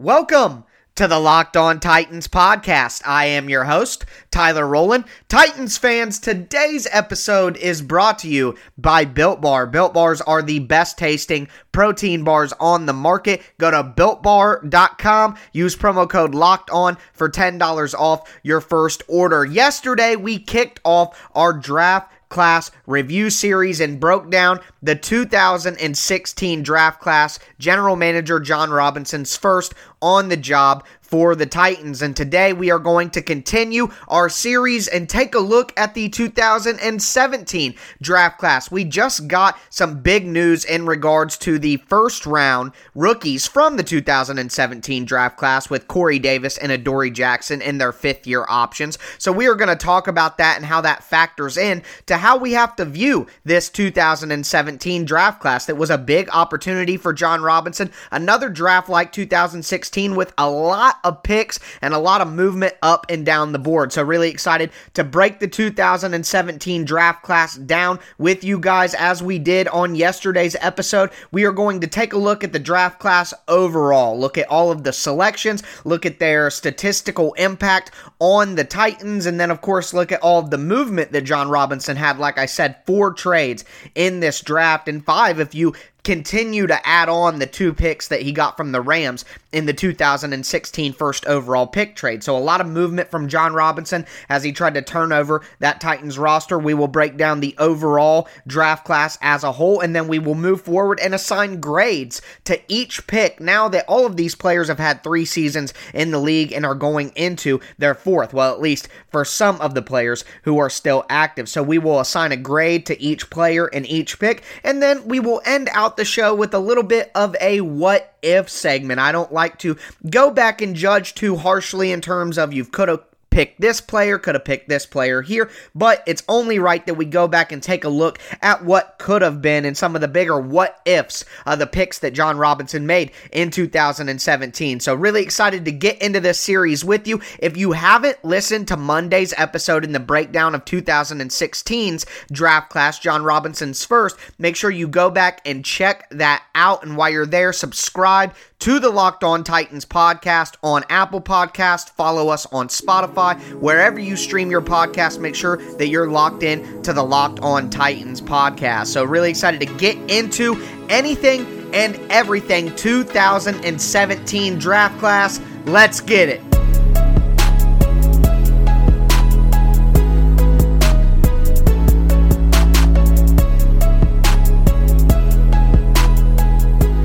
Welcome to the Locked On Titans podcast. I am your host, Tyler Roland. Titans fans, today's episode is brought to you by Built Bar. Built Bars are the best tasting protein bars on the market. Go to builtbar.com, use promo code Locked On for $10 off your first order. Yesterday, we kicked off our draft class review series and broke down the 2016 draft class. General Manager Jon Robinson's first on the job for the Titans. And today we are going to continue our series and take a look at the 2017 draft class. We just got some big news in regards to the first round rookies from the 2017 draft class with Corey Davis and Adoree Jackson in their fifth year options. So we are going to talk about that and how that factors in to how we have to view this 2017 draft class. That was a big opportunity for Jon Robinson. Another draft like 2016 with a lot of picks and a lot of movement up and down the board. So, really excited to break the 2017 draft class down with you guys as we did on yesterday's episode. We are going to take a look at the draft class overall, look at all of the selections, look at their statistical impact on the Titans, and then, of course, look at all of the movement that Jon Robinson had. Like I said, four trades in this draft, and five if you continue to add on the two picks that he got from the Rams in the 2016 first overall pick trade. So a lot of movement from Jon Robinson as he tried to turn over that Titans roster. We will break down the overall draft class as a whole and then we will move forward and assign grades to each pick now that all of these players have had 3 seasons in the league and are going into their fourth, well at least for some of the players who are still active. So we will assign a grade to each player and each pick and then we will end out the show with a little bit of a what if segment. I don't like to go back and judge too harshly in terms of you could have picked this player, could have picked this player here, but it's only right that we go back and take a look at what could have been and some of the bigger what ifs of the picks that Jon Robinson made in 2017. So, really excited to get into this series with you. If you haven't listened to Monday's episode in the breakdown of 2016's draft class, Jon Robinson's first, make sure you go back and check that out. And while you're there, subscribe to the Locked On Titans podcast on Apple Podcast. Follow us on Spotify. Wherever you stream your podcast, make sure that you're locked in to the Locked On Titans podcast. So, really excited to get into anything and everything 2017 draft class. Let's get it.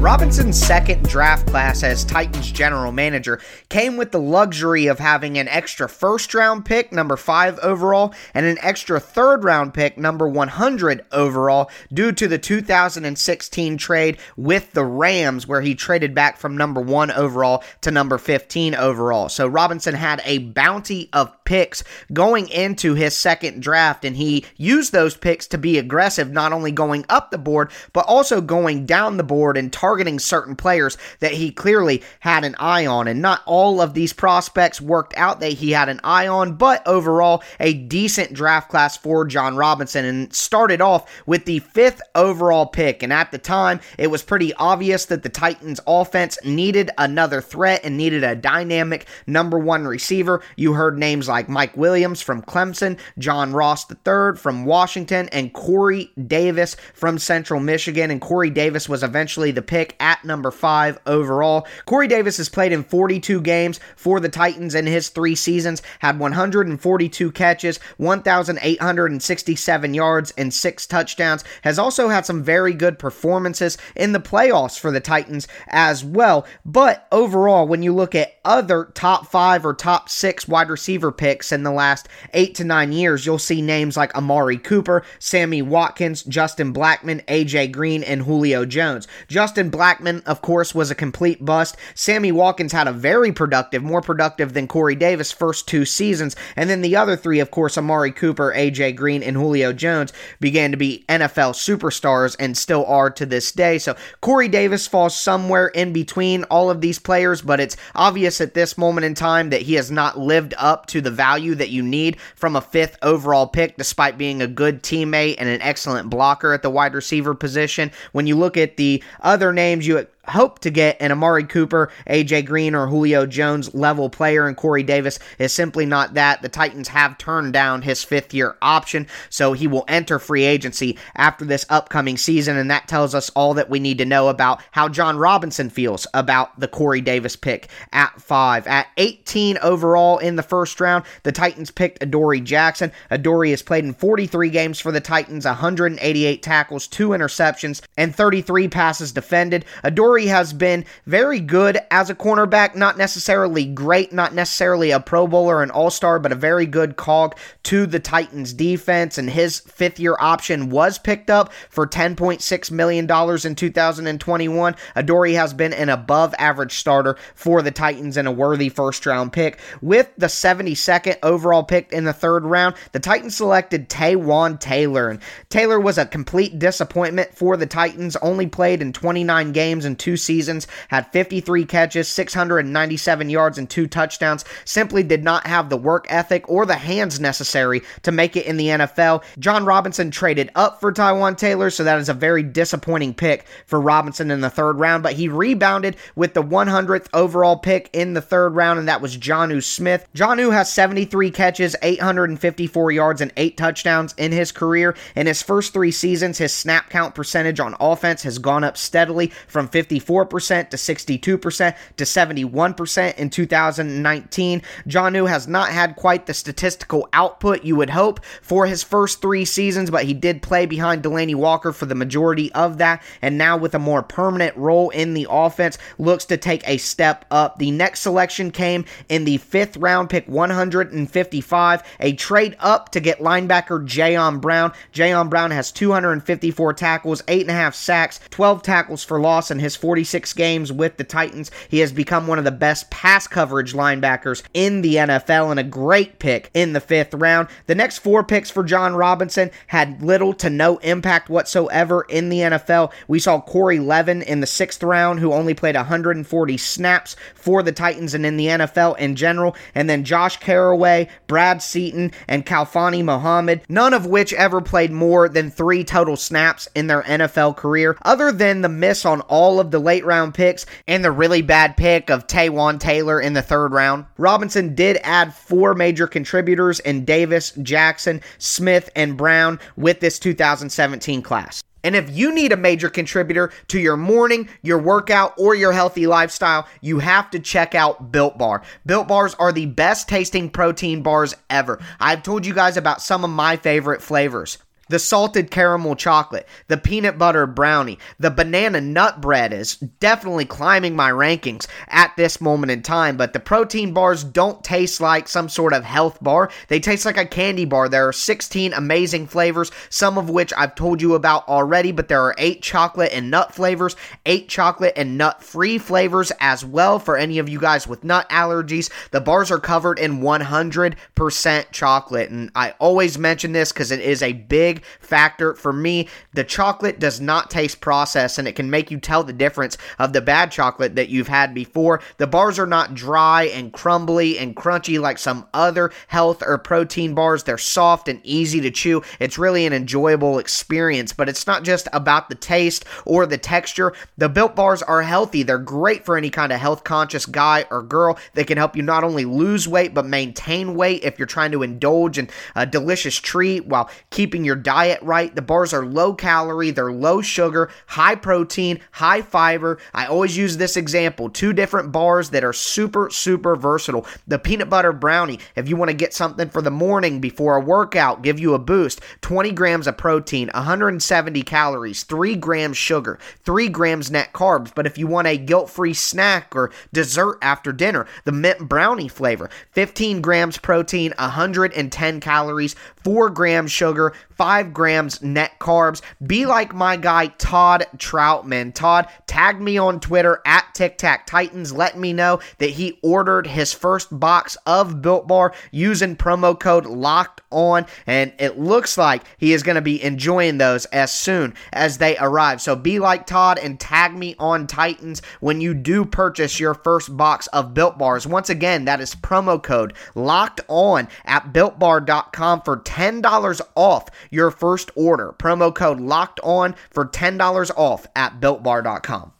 Robinson's second draft class as Titans general manager came with the luxury of having an extra first round pick, number 5 overall, and an extra third round pick, number 100 overall, due to the 2016 trade with the Rams, where he traded back from number 1 overall to number 15 overall. So Robinson had a bounty of picks going into his second draft, and he used those picks to be aggressive, not only going up the board, but also going down the board and targeting targeting certain players that he clearly had an eye on. And not all of these prospects worked out that he had an eye on, but overall, a decent draft class for Jon Robinson. And started off with the fifth overall pick. And at the time, it was pretty obvious that the Titans offense needed another threat and needed a dynamic number one receiver. You heard names like Mike Williams from Clemson, John Ross III from Washington, and Corey Davis from Central Michigan. And Corey Davis was eventually the pick pick at number five overall. Corey Davis has played in 42 games for the Titans in his three seasons, had 142 catches, 1,867 yards, and six touchdowns. Has also had some very good performances in the playoffs for the Titans as well. But overall, when you look at other top five or top six wide receiver picks in the last eight to nine years, you'll see names like Amari Cooper, Sammy Watkins, Justin Blackmon, AJ Green, and Julio Jones. Justin Blackmon, of course, was a complete bust. Sammy Watkins had a very productive, more productive than Corey Davis first two seasons. And then the other three, of course, Amari Cooper, AJ Green, and Julio Jones began to be NFL superstars and still are to this day. So Corey Davis falls somewhere in between all of these players, but it's obvious at this moment in time that he has not lived up to the value that you need from a fifth overall pick, despite being a good teammate and an excellent blocker at the wide receiver position. When you look at the other names, you hope to get an Amari Cooper, AJ Green, or Julio Jones level player, and Corey Davis is simply not that. The Titans have turned down his fifth year option, so he will enter free agency after this upcoming season, and that tells us all that we need to know about how Jon Robinson feels about the Corey Davis pick at five. At 18 overall in the first round, the Titans picked Adoree Jackson. Adoree has played in 43 games for the Titans, 188 tackles, two interceptions, and 33 passes defended. Adoree has been very good as a cornerback, not necessarily great, not necessarily a Pro Bowler, an All Star, but a very good cog to the Titans defense. And his fifth year option was picked up for $10.6 million in 2021. Adoree has been an above average starter for the Titans and a worthy first round pick. With the 72nd overall pick in the third round, the Titans selected Taywan Taylor. And Taylor was a complete disappointment for the Titans, only played in 29 games in two seasons, had 53 catches, 697 yards, and two touchdowns. Simply did not have the work ethic or the hands necessary to make it in the NFL. Jon Robinson traded up for Taywan Taylor, so that is a very disappointing pick for Robinson in the third round, but he rebounded with the 100th overall pick in the third round, and that was Jonnu Smith. Jonnu has 73 catches, 854 yards, and eight touchdowns in his career. In his first three seasons, his snap count percentage on offense has gone up steadily from 54% to 62% to 71% in 2019. Jonnu has not had quite the statistical output you would hope for his first three seasons, but he did play behind Delanie Walker for the majority of that, and now with a more permanent role in the offense, looks to take a step up. The next selection came in the fifth round, pick 155, a trade up to get linebacker Jayon Brown. Jayon Brown has 254 tackles, 8.5 sacks, 12 tackles for loss in his 46 games with the Titans. He has become one of the best pass coverage linebackers in the NFL and a great pick in the fifth round. The next four picks for Jon Robinson had little to no impact whatsoever in the NFL. We saw Corey Levin in the sixth round, who only played 140 snaps for the Titans and in the NFL in general, and then Josh Carraway, Brad Seaton, and Khalfani Muhammad, none of which ever played more than three total snaps in their NFL career, other than the miss on all of the late round picks and the really bad pick of Taywan Taylor in the third round. Robinson did add four major contributors in Davis, Jackson, Smith, and Brown with this 2017 class. And if you need a major contributor to your morning, your workout, or your healthy lifestyle, you have to check out Built Bar. Built Bars are the best tasting protein bars ever. I've told you guys about some of my favorite flavors the salted caramel chocolate, the peanut butter brownie, the banana nut bread is definitely climbing my rankings at this moment in time. But the protein bars don't taste like some sort of health bar, they taste like a candy bar. There are 16 amazing flavors, some of which I've told you about already, but there are eight chocolate and nut flavors, eight chocolate and nut free flavors as well for any of you guys with nut allergies. The bars are covered in 100% chocolate, and I always mention this because it is a big big factor for me. The chocolate does not taste processed and it can make you tell the difference of the bad chocolate that you've had before. The bars are not dry and crumbly and crunchy like some other health or protein bars. They're soft and easy to chew. It's really an enjoyable experience, but it's not just about the taste or the texture. The built bars are healthy. They're great for any kind of health conscious guy or girl. They can help you not only lose weight but maintain weight if you're trying to indulge in a delicious treat while keeping your diet right. The bars are low calorie, they're low sugar, high protein, high fiber. I always use this example two different bars that are super, super versatile. The peanut butter brownie, if you want to get something for the morning before a workout, give you a boost 20 grams of protein, 170 calories, 3 grams sugar, 3 grams net carbs. But if you want a guilt free snack or dessert after dinner, the mint brownie flavor, 15 grams protein, 110 calories, 4 grams sugar, 5 grams net carbs. Be like my guy, Todd Troutman. Todd, tag me on Twitter at Tic Tac Titans. Let me know that he ordered his first box of Built Bar using promo code LOCKED on, and it looks like he is going to be enjoying those as soon as they arrive. So be like Todd and tag me on Titans when you do purchase your first box of Built Bars. Once again, that is promo code locked on at builtbar.com for $10 off your first order. Promo code locked on for $10 off at builtbar.com.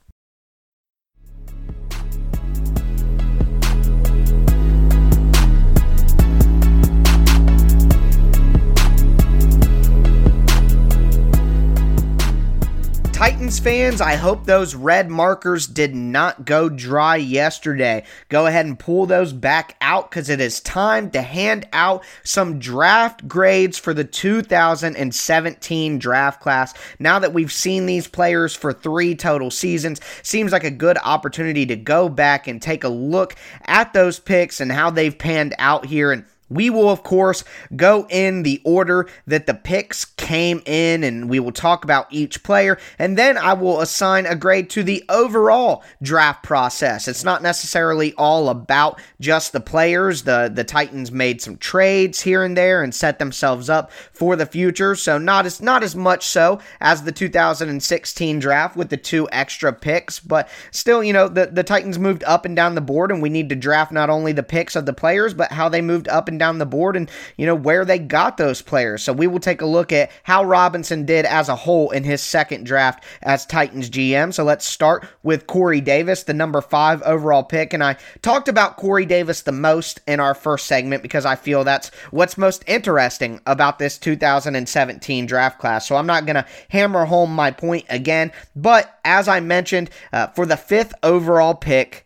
Titans fans, I hope those red markers did not go dry yesterday. Go ahead and pull those back out because it is time to hand out some draft grades for the 2017 draft class. Now that we've seen these players for three total seasons, seems like a good opportunity to go back and take a look at those picks and how they've panned out here and we will, of course, go in the order that the picks came in, and we will talk about each player. And then I will assign a grade to the overall draft process. It's not necessarily all about just the players. The, the Titans made some trades here and there and set themselves up for the future. So, not as, not as much so as the 2016 draft with the two extra picks, but still, you know, the, the Titans moved up and down the board, and we need to draft not only the picks of the players, but how they moved up and and down the board and, you know, where they got those players. So we will take a look at how Robinson did as a whole in his second draft as Titans GM. So let's start with Corey Davis, the number five overall pick. And I talked about Corey Davis the most in our first segment because I feel that's what's most interesting about this 2017 draft class. So I'm not going to hammer home my point again. But as I mentioned, uh, for the fifth overall pick,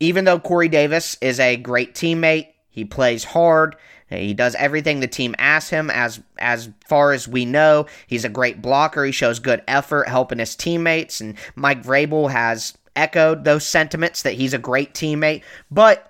even though Corey Davis is a great teammate, he plays hard. He does everything the team asks him. As as far as we know, he's a great blocker. He shows good effort helping his teammates, and Mike Vrabel has echoed those sentiments that he's a great teammate. But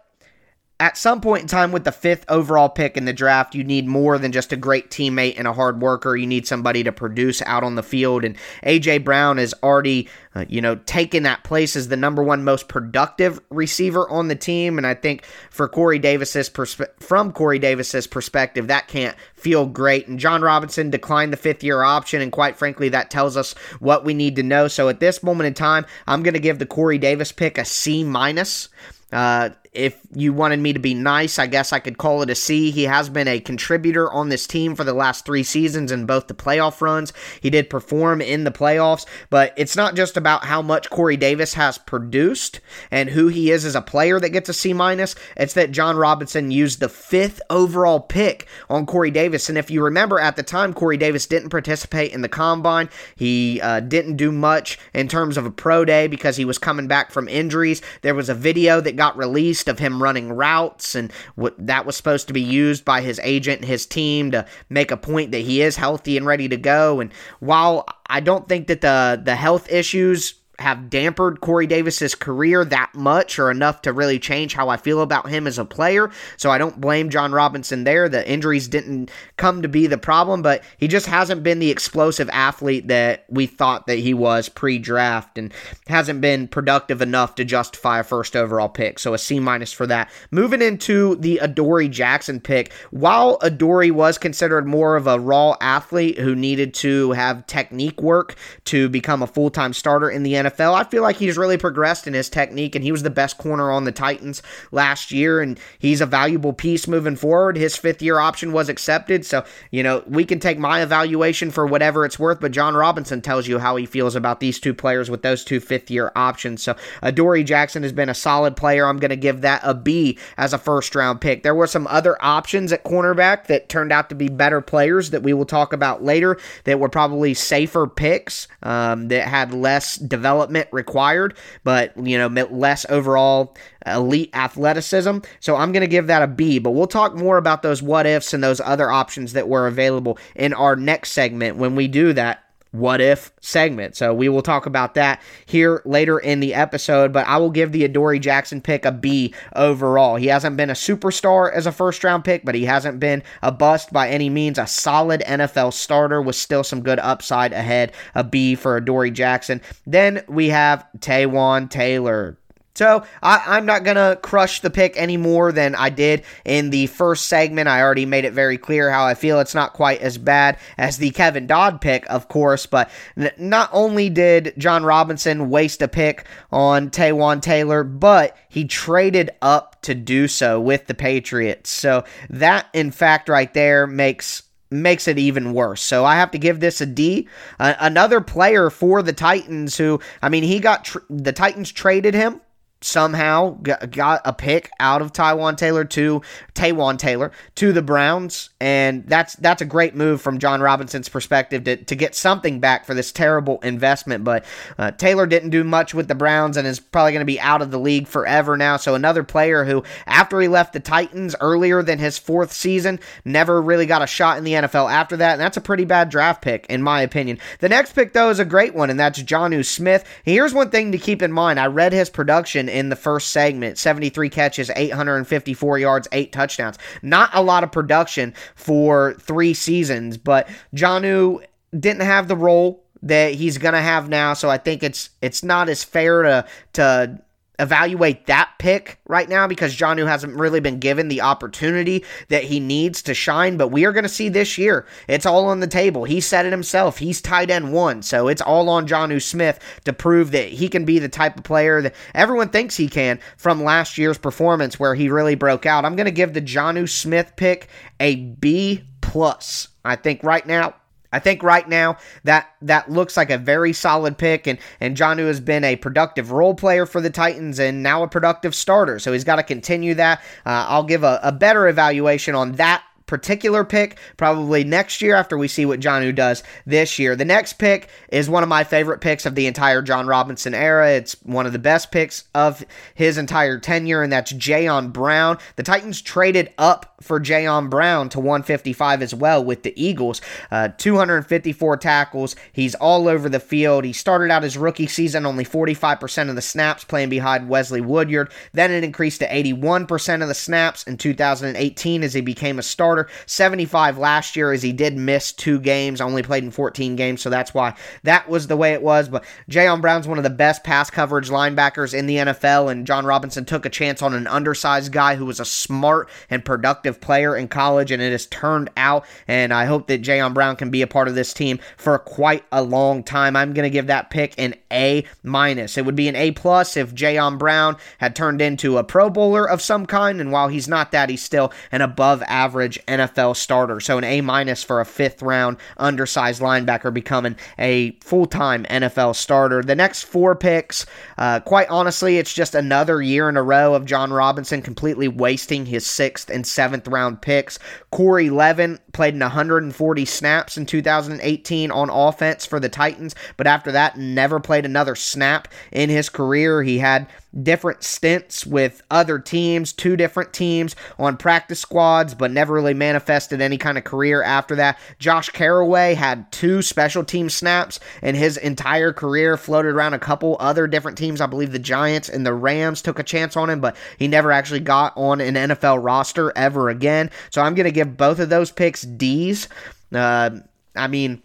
at some point in time with the fifth overall pick in the draft, you need more than just a great teammate and a hard worker. You need somebody to produce out on the field. And A.J. Brown has already, uh, you know, taken that place as the number one most productive receiver on the team. And I think for Corey Davis's perspe- from Corey Davis's perspective, that can't feel great. And Jon Robinson declined the fifth year option. And quite frankly, that tells us what we need to know. So at this moment in time, I'm going to give the Corey Davis pick a C minus. Uh, if you wanted me to be nice, I guess I could call it a C. He has been a contributor on this team for the last three seasons in both the playoff runs. He did perform in the playoffs, but it's not just about how much Corey Davis has produced and who he is as a player that gets a C minus. It's that Jon Robinson used the fifth overall pick on Corey Davis. And if you remember at the time, Corey Davis didn't participate in the combine. He uh, didn't do much in terms of a pro day because he was coming back from injuries. There was a video that got released of him running routes, and what that was supposed to be used by his agent and his team to make a point that he is healthy and ready to go. And while I don't think that the the health issues have dampered Corey Davis's career that much or enough to really change how I feel about him as a player. So I don't blame Jon Robinson there. The injuries didn't come to be the problem, but he just hasn't been the explosive athlete that we thought that he was pre-draft and hasn't been productive enough to justify a first overall pick. So a C minus for that. Moving into the Adoree Jackson pick, while Adoree was considered more of a raw athlete who needed to have technique work to become a full-time starter in the NFL NFL. I feel like he's really progressed in his technique, and he was the best corner on the Titans last year, and he's a valuable piece moving forward. His fifth year option was accepted, so, you know, we can take my evaluation for whatever it's worth, but Jon Robinson tells you how he feels about these two players with those two fifth year options. So, Adoree Jackson has been a solid player. I'm going to give that a B as a first round pick. There were some other options at cornerback that turned out to be better players that we will talk about later that were probably safer picks um, that had less development development required, but you know, less overall elite athleticism. So I'm going to give that a B, but we'll talk more about those what ifs and those other options that were available in our next segment when we do that what if segment. So we will talk about that here later in the episode, but I will give the Adoree Jackson pick a B overall. He hasn't been a superstar as a first round pick, but he hasn't been a bust by any means. A solid NFL starter with still some good upside ahead. A B for Adoree Jackson. Then we have Taywan Taylor. So I, am not going to crush the pick any more than I did in the first segment. I already made it very clear how I feel. It's not quite as bad as the Kevin Dodd pick, of course, but n- not only did Jon Robinson waste a pick on Taywan Taylor, but he traded up to do so with the Patriots. So that, in fact, right there makes makes it even worse. So I have to give this a D. Uh, another player for the Titans who, I mean, he got tr- the Titans traded him somehow got a pick out of Taiwan Taylor to Taywan Taylor to the Browns, and that's that's a great move from Jon Robinson's perspective to, to get something back for this terrible investment. But uh, Taylor didn't do much with the Browns and is probably going to be out of the league forever now. So another player who, after he left the Titans earlier than his fourth season, never really got a shot in the NFL after that, and that's a pretty bad draft pick in my opinion. The next pick though is a great one, and that's Jonnu Smith. Here's one thing to keep in mind: I read his production in the first segment 73 catches, 854 yards, 8 touchdowns. Not a lot of production for three seasons, but Jonnu didn't have the role that he's going to have now, so I think it's it's not as fair to to evaluate that pick right now because Jonnu hasn't really been given the opportunity that he needs to shine. But we are going to see this year. It's all on the table. He said it himself. He's tight end one. So it's all on Jonnu Smith to prove that he can be the type of player that everyone thinks he can from last year's performance where he really broke out. I'm going to give the Jonnu Smith pick a B plus. I think right now I think right now that that looks like a very solid pick, and and Jonnu has been a productive role player for the Titans and now a productive starter. So he's got to continue that. Uh, I'll give a, a better evaluation on that particular pick probably next year after we see what Jonnu does this year. The next pick is one of my favorite picks of the entire Jon Robinson era. It's one of the best picks of his entire tenure, and that's Jayon Brown. The Titans traded up for Jayon Brown to 155 as well with the Eagles. Uh, 254 tackles. He's all over the field. He started out his rookie season only 45% of the snaps playing behind Wesley Woodyard. Then it increased to 81% of the snaps in 2018 as he became a starter starter. 75 last year as he did miss two games, only played in 14 games, so that's why that was the way it was. But Jayon Brown's one of the best pass coverage linebackers in the NFL, and Jon Robinson took a chance on an undersized guy who was a smart and productive player in college, and it has turned out. And I hope that Jayon Brown can be a part of this team for quite a long time. I'm going to give that pick an A minus. It would be an A plus if Jayon Brown had turned into a Pro Bowler of some kind, and while he's not that, he's still an above average NFL starter. So an A minus for a fifth round undersized linebacker becoming a full time NFL starter. The next four picks, uh, quite honestly, it's just another year in a row of Jon Robinson completely wasting his sixth and seventh round picks. Corey Levin played in 140 snaps in 2018 on offense for the Titans, but after that, never played another snap in his career. He had different stints with other teams, two different teams on practice squads, but never really manifested any kind of career after that. Josh Carraway had two special team snaps in his entire career, floated around a couple other different teams. I believe the Giants and the Rams took a chance on him, but he never actually got on an NFL roster ever again. So I'm going to give both of those picks D's. Uh, I mean,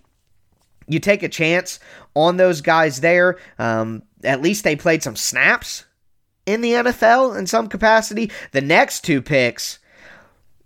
you take a chance on those guys there. Um, at least they played some snaps in the NFL in some capacity. The next two picks,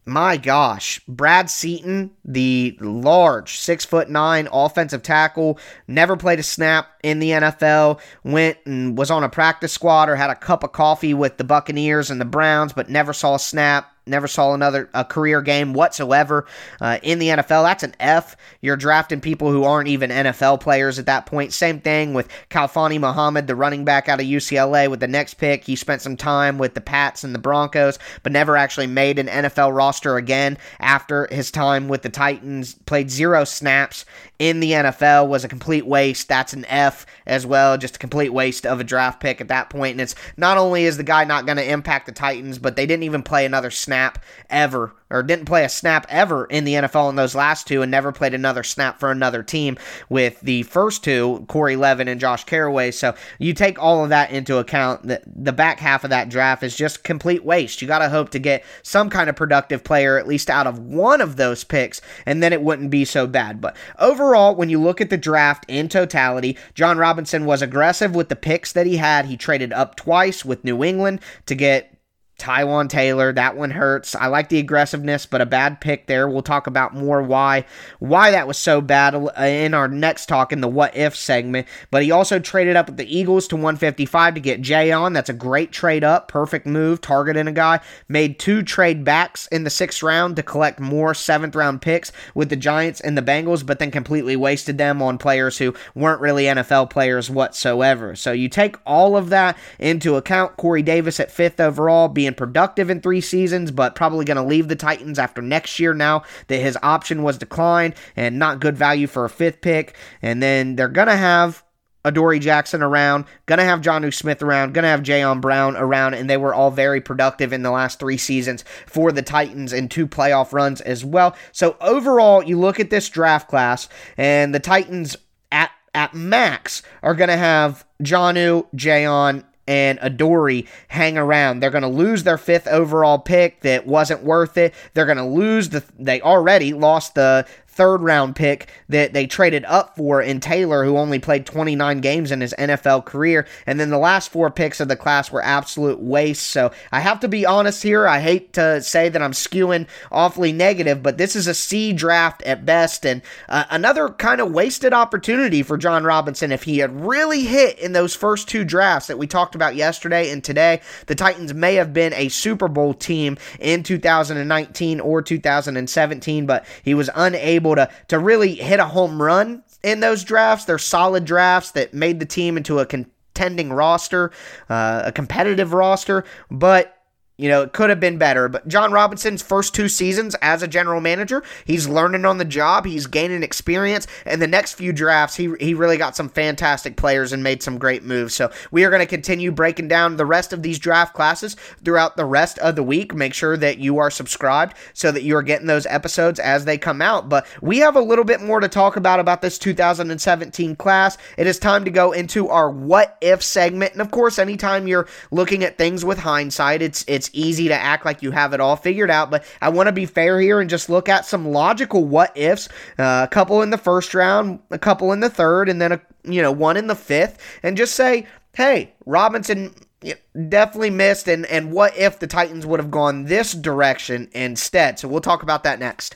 my gosh, Brad Seaton, the large six foot nine offensive tackle, never played a snap in the NFL, went and was on a practice squad or had a cup of coffee with the Buccaneers and the Browns, but never saw a snap never saw another a career game whatsoever uh, in the NFL. That's an F. You're drafting people who aren't even NFL players at that point. Same thing with Khalfani Muhammad, the running back out of UCLA. With the next pick, he spent some time with the Pats and the Broncos, but never actually made an NFL roster again after his time with the Titans. Played zero snaps in the NFL. Was a complete waste. That's an F as well. Just a complete waste of a draft pick at that point. And it's not only is the guy not going to impact the Titans, but they didn't even play another snap snap ever or didn't play a snap ever in the NFL in those last two and never played another snap for another team with the first two, Corey Levin and Josh Carraway. So you take all of that into account. The, the back half of that draft is just complete waste. You got to hope to get some kind of productive player, at least out of one of those picks, and then it wouldn't be so bad. But overall, when you look at the draft in totality, Jon Robinson was aggressive with the picks that he had. He traded up twice with New England to get Taywan Taylor, that one hurts. I like the aggressiveness, but a bad pick there. We'll talk about more why why that was so bad uh, in our next talk in the what if segment. But he also traded up with the Eagles to 155 to get Jayon. That's a great trade up, perfect move, targeting a guy. Made two trade backs in the sixth round to collect more seventh round picks with the Giants and the Bengals, but then completely wasted them on players who weren't really NFL players whatsoever. So you take all of that into account. Corey Davis at fifth overall, being being productive in three seasons, but probably going to leave the Titans after next year now that his option was declined and not good value for a fifth pick. And then they're going to have Adoree Jackson around, gonna have Jonnu Smith around, gonna have Jayon Brown around, and they were all very productive in the last three seasons for the Titans in two playoff runs as well. So overall, you look at this draft class, and the Titans at at max are gonna have Jonnu, Jayon, and Adoree hang around. They're going to lose their fifth overall pick that wasn't worth it. They're going to lose the. They already lost the third round pick that they traded up for in Taylor, who only played 29 games in his NFL career. And then the last four picks of the class were absolute waste. So I have to be honest here. I hate to say that I'm skewing awfully negative, but this is a C draft at best. And uh, another kind of wasted opportunity for Jon Robinson. If he had really hit in those first two drafts that we talked about yesterday and today, the Titans may have been a Super Bowl team in 2019 or 2017, but he was unable able to to really hit a home run in those drafts. They're solid drafts that made the team into a contending roster, uh, a competitive roster, but you know, it could have been better, but Jon Robinson's first two seasons as a general manager, he's learning on the job, he's gaining experience, and the next few drafts, he, he really got some fantastic players and made some great moves. So we are going to continue breaking down the rest of these draft classes throughout the rest of the week. Make sure that you are subscribed so that you are getting those episodes as they come out. But we have a little bit more to talk about about this 2017 class. It is time to go into our what if segment. And of course, anytime you're looking at things with hindsight, it's it's it's easy to act like you have it all figured out, but I want to be fair here and just look at some logical what ifs. Uh, a couple in the first round, a couple in the third, and then a you know one in the fifth, and just say, hey, Robinson definitely missed, and and what if the Titans would have gone this direction instead? So we'll talk about that next.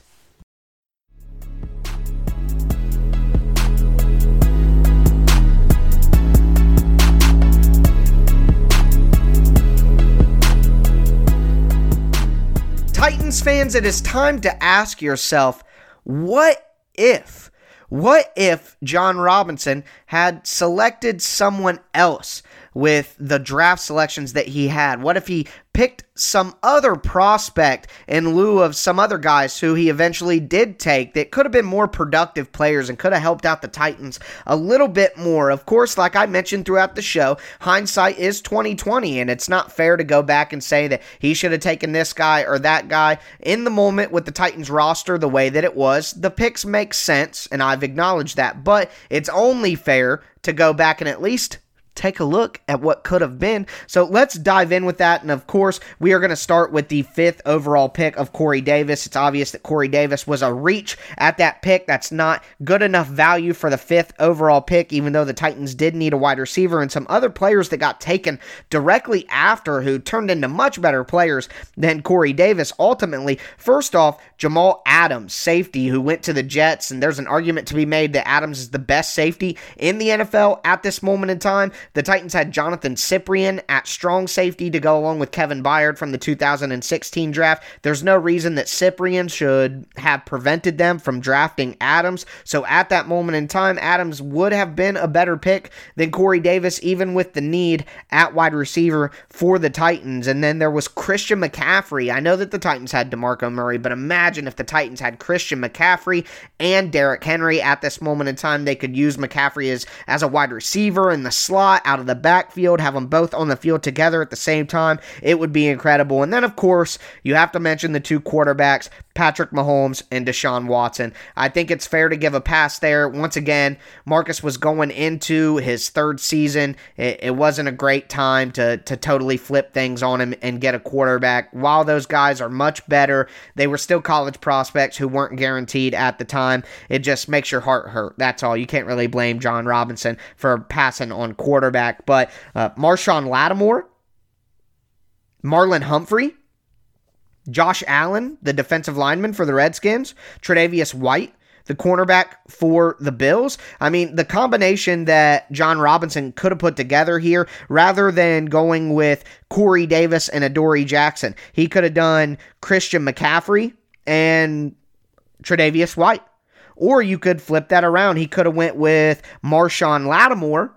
Titans fans, it is time to ask yourself what if? What if Jon Robinson had selected someone else with the draft selections that he had? What if he picked some other prospect in lieu of some other guys who he eventually did take that could have been more productive players and could have helped out the Titans a little bit more. Of course, like I mentioned throughout the show, hindsight is 2020 and it's not fair to go back and say that he should have taken this guy or that guy in the moment with the Titans roster the way that it was. The picks make sense and I've acknowledged that, but it's only fair to go back and at least take a look at what could have been. So let's dive in with that. And of course, we are going to start with the fifth overall pick of Corey Davis. It's obvious that Corey Davis was a reach at that pick. That's not good enough value for the fifth overall pick, even though the Titans did need a wide receiver and some other players that got taken directly after who turned into much better players than Corey Davis. Ultimately, first off, Jamal Adams, safety, who went to the Jets, and there's an argument to be made that Adams is the best safety in the NFL at this moment in time. The Titans had Jonathan Cyprien at strong safety to go along with Kevin Byard from the 2016 draft. There's no reason that Cyprien should have prevented them from drafting Adams. So at that moment in time, Adams would have been a better pick than Corey Davis, even with the need at wide receiver for the Titans. And then there was Christian McCaffrey. I know that the Titans had DeMarco Murray, but imagine if the Titans had Christian McCaffrey and Derrick Henry at this moment in time. They could use McCaffrey as, as a wide receiver in the slot out of the backfield, have them both on the field together at the same time. It would be incredible. And then, of course, you have to mention the two quarterbacks, Patrick Mahomes and Deshaun Watson. I think it's fair to give a pass there. Once again, Marcus was going into his third season. It, it wasn't a great time to, to totally flip things on him and get a quarterback. While those guys are much better, they were still college prospects who weren't guaranteed at the time. It just makes your heart hurt. That's all. You can't really blame Jon Robinson for passing on quarterback quarterback. But uh, Marshon Lattimore, Marlon Humphrey, Josh Allen, the defensive lineman for the Redskins, Tre'Davious White, the cornerback for the Bills. I mean, the combination that Jon Robinson could have put together here, rather than going with Corey Davis and Adoree Jackson, he could have done Christian McCaffrey and Tre'Davious White. Or you could flip that around. He could have went with Marshon Lattimore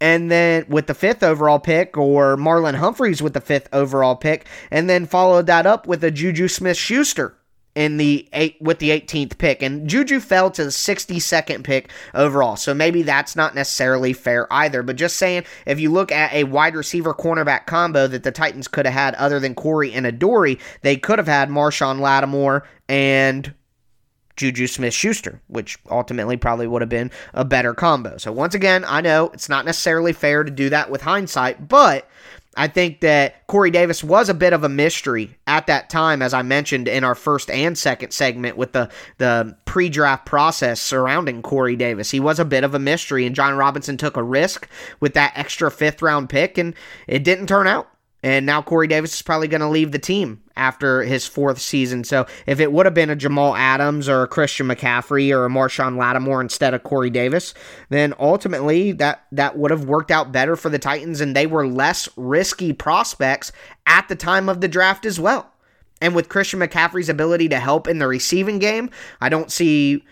and then with the fifth overall pick, or Marlon Humphreys with the fifth overall pick, and then followed that up with a Juju Smith Schuster in the eight with the 18th pick and Juju fell to the 62nd pick overall. So maybe that's not necessarily fair either, but just saying if you look at a wide receiver cornerback combo that the Titans could have had other than Corey and Adoree, they could have had Marshon Lattimore and Juju Smith Schuster, which ultimately probably would have been a better combo. So, once again, I know it's not necessarily fair to do that with hindsight, but I think that Corey Davis was a bit of a mystery at that time, as I mentioned in our first and second segment with the, the pre draft process surrounding Corey Davis. He was a bit of a mystery, and Jon Robinson took a risk with that extra fifth round pick, and it didn't turn out. And now Corey Davis is probably going to leave the team after his fourth season. So if it would have been a Jamal Adams or a Christian McCaffrey or a Marshon Lattimore instead of Corey Davis, then ultimately that that would have worked out better for the Titans, and they were less risky prospects at the time of the draft as well. And with Christian McCaffrey's ability to help in the receiving game, I don't see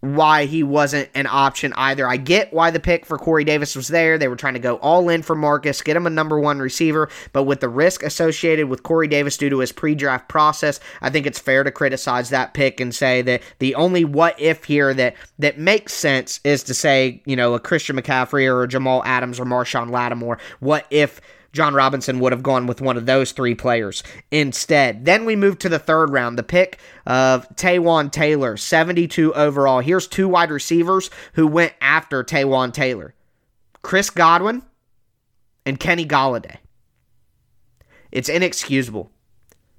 why he wasn't an option either. I get why the pick for Corey Davis was there. They were trying to go all in for Marcus, get him a number one receiver, but with the risk associated with Corey Davis due to his pre draft process, I think it's fair to criticize that pick and say that the only what if here that, that makes sense is to say, you know, a Christian McCaffrey or a Jamal Adams or Marshon Lattimore. What if Jon Robinson would have gone with one of those three players instead. Then we move to the third round, the pick of Taywan Taylor, 72 overall. Here's two wide receivers who went after Taywan Taylor Chris Godwin and Kenny Golladay. It's inexcusable.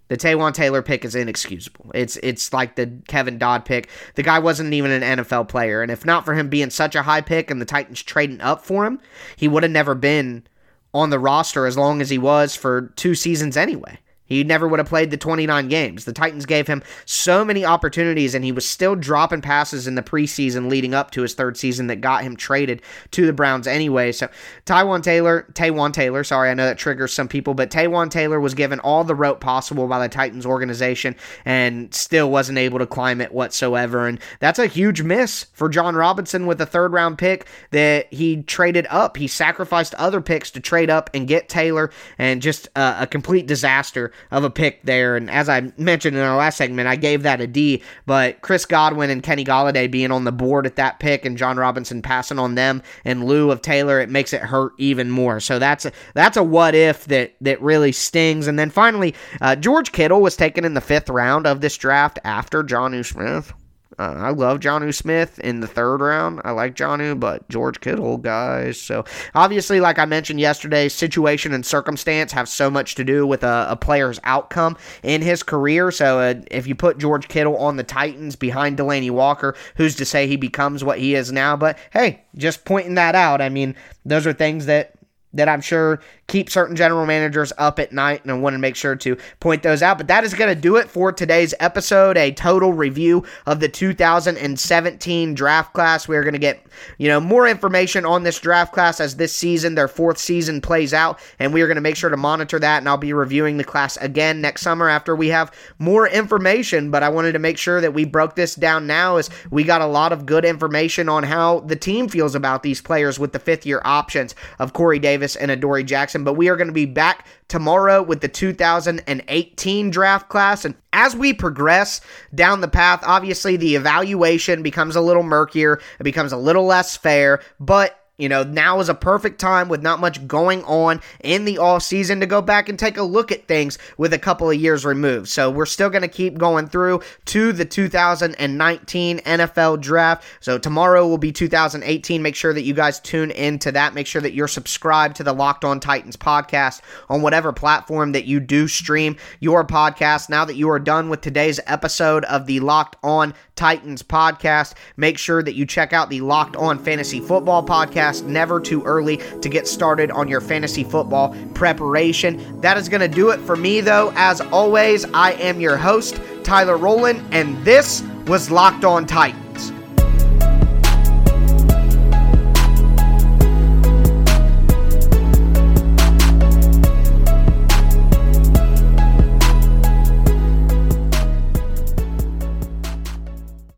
The Taywan Taylor pick is inexcusable. It's it's like the Kevin Dodd pick. The guy wasn't even an NFL player, and if not for him being such a high pick and the Titans trading up for him, he would have never been on the roster as long as he was for two seasons anyway. He never would have played the 29 games. The Titans gave him so many opportunities, and he was still dropping passes in the preseason leading up to his third season that got him traded to the Browns anyway. So Taiwan Taylor, Taywan Taylor, sorry, I know that triggers some people, but Taywan Taylor was given all the rope possible by the Titans organization and still wasn't able to climb it whatsoever. And that's a huge miss for Jon Robinson with a third round pick that he traded up. He sacrificed other picks to trade up and get Taylor, and just a, a complete disaster of a pick there. And as I mentioned in our last segment, I gave that a D. But Chris Godwin and Kenny Golladay being on the board at that pick and Jon Robinson passing on them in lieu of Taylor, it makes it hurt even more. So that's a, that's a what if that that really stings. And then finally, uh, George Kittle was taken in the fifth round of this draft after Jonnu Smith. Uh, I love Jonnu Smith in the third round. I like Jonnu, but George Kittle, guys. So obviously, like I mentioned yesterday, situation and circumstance have so much to do with a, a player's outcome in his career. So uh, if you put George Kittle on the Titans behind Delanie Walker, who's to say he becomes what he is now? But hey, just pointing that out. I mean, those are things that that I'm sure keep certain general managers up at night, and I want to make sure to point those out. But that is going to do it for today's episode a total review of the 2017 draft class. We're going to get, you know, more information on this draft class as this season, their fourth season, plays out, and we are going to make sure to monitor that. And I'll be reviewing the class again next summer after we have more information. But I wanted to make sure that we broke this down now, as we got a lot of good information on how the team feels about these players with the fifth year options of Corey. Davis and Adoree Jackson. But we are going to be back tomorrow with the 2018 draft class. And as we progress down the path, obviously the evaluation becomes a little murkier, it becomes a little less fair, but you know, now is a perfect time with not much going on in the off season to go back and take a look at things with a couple of years removed. So we're still going to keep going through to the 2019 NFL draft. So tomorrow will be 2018. Make sure that you guys tune into that. Make sure that you're subscribed to the Locked On Titans podcast on whatever platform that you do stream your podcast. Now that you are done with today's episode of the Locked On Titans podcast, make sure that you check out the Locked On Fantasy Football podcast. Never too early to get started on your fantasy football preparation. That is going to do it for me, though. As always, I am your host, Tyler Rowland, and this was Locked On Titans.